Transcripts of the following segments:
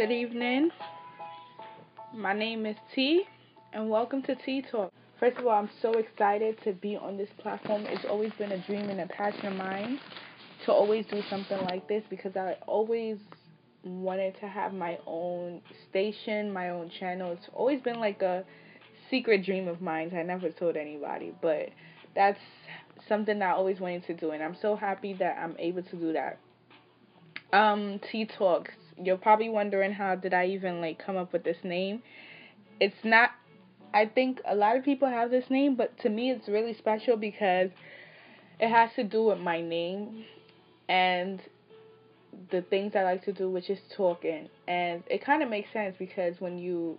Good evening. My name is T, and welcome to T Talk. First of all, I'm so excited to be on this platform. It's always been a dream and a passion of mine to always do something like this because I always wanted to have my own station, my own channel. It's always been like a secret dream of mine. I never told anybody, but that's something that I always wanted to do, and I'm so happy that I'm able to do that. Um, T Talks. You're probably wondering how did I even like come up with this name? It's not I think a lot of people have this name, but to me it's really special because it has to do with my name and the things I like to do, which is talking. And it kind of makes sense because when you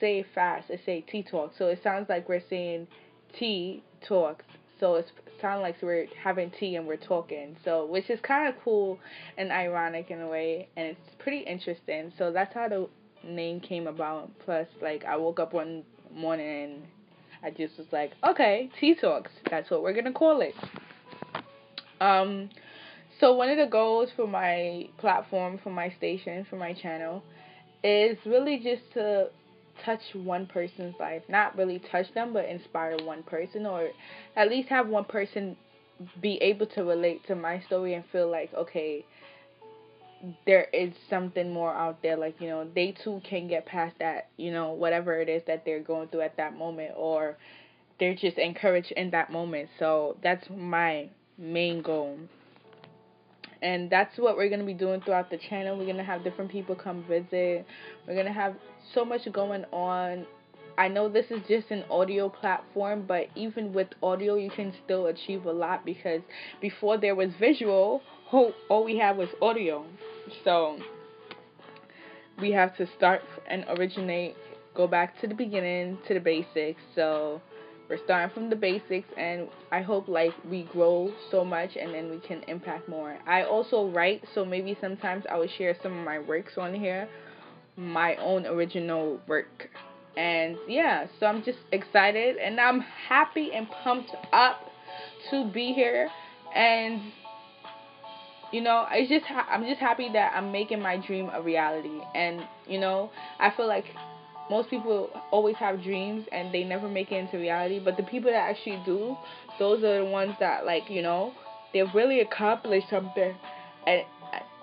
say fast, it say T talk. So it sounds like we're saying T talks. So it sounds like we're having tea and we're talking. So which is kind of cool and ironic in a way, and it's pretty interesting. So that's how the name came about. Plus, like I woke up one morning and I just was like, okay, tea Talks. That's what we're gonna call it. Um, so one of the goals for my platform, for my station, for my channel, is really just to touch one person's life. Not really touch them, but inspire one person, or at least have one person be able to relate to my story and feel like, okay, there is something more out there like you know they too can get past that you know whatever it is that they're going through at that moment or they're just encouraged in that moment so that's my main goal and that's what we're going to be doing throughout the channel we're going to have different people come visit we're going to have so much going on I know this is just an audio platform, but even with audio, you can still achieve a lot because before there was visual, all we had was audio. So we have to start and originate, go back to the beginning, to the basics. So we're starting from the basics and I hope like we grow so much and then we can impact more. I also write, so maybe sometimes I will share some of my works on here, my own original work. And yeah, so I'm just excited and I'm happy and pumped up to be here and you know, it's just I'm just happy that I'm making my dream a reality. And you know, I feel like most people always have dreams and they never make it into reality. But the people that actually do, those are the ones that like you know, they've really accomplished something. And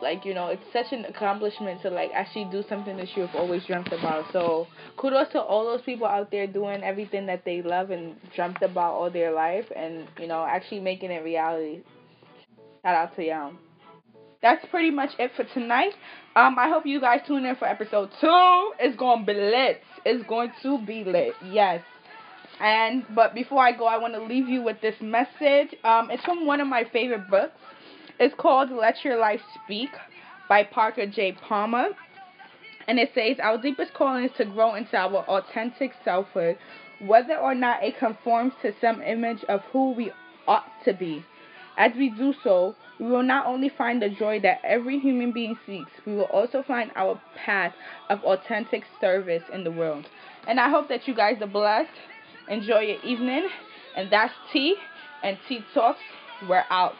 like you know, it's such an accomplishment to like actually do something that you've always dreamt about. So kudos to all those people out there doing everything that they love and dreamt about all their life, and you know, actually making it reality. Shout out to y'all that's pretty much it for tonight. Um, I hope you guys tune in for episode two. It's gonna be lit. It's going to be lit. Yes. And but before I go, I want to leave you with this message. Um, it's from one of my favorite books. It's called Let Your Life Speak by Parker J. Palmer. And it says, Our deepest calling is to grow into our authentic selfhood, whether or not it conforms to some image of who we ought to be. As we do so, we will not only find the joy that every human being seeks, we will also find our path of authentic service in the world. And I hope that you guys are blessed. Enjoy your evening. And that's tea and tea Talks. We're out.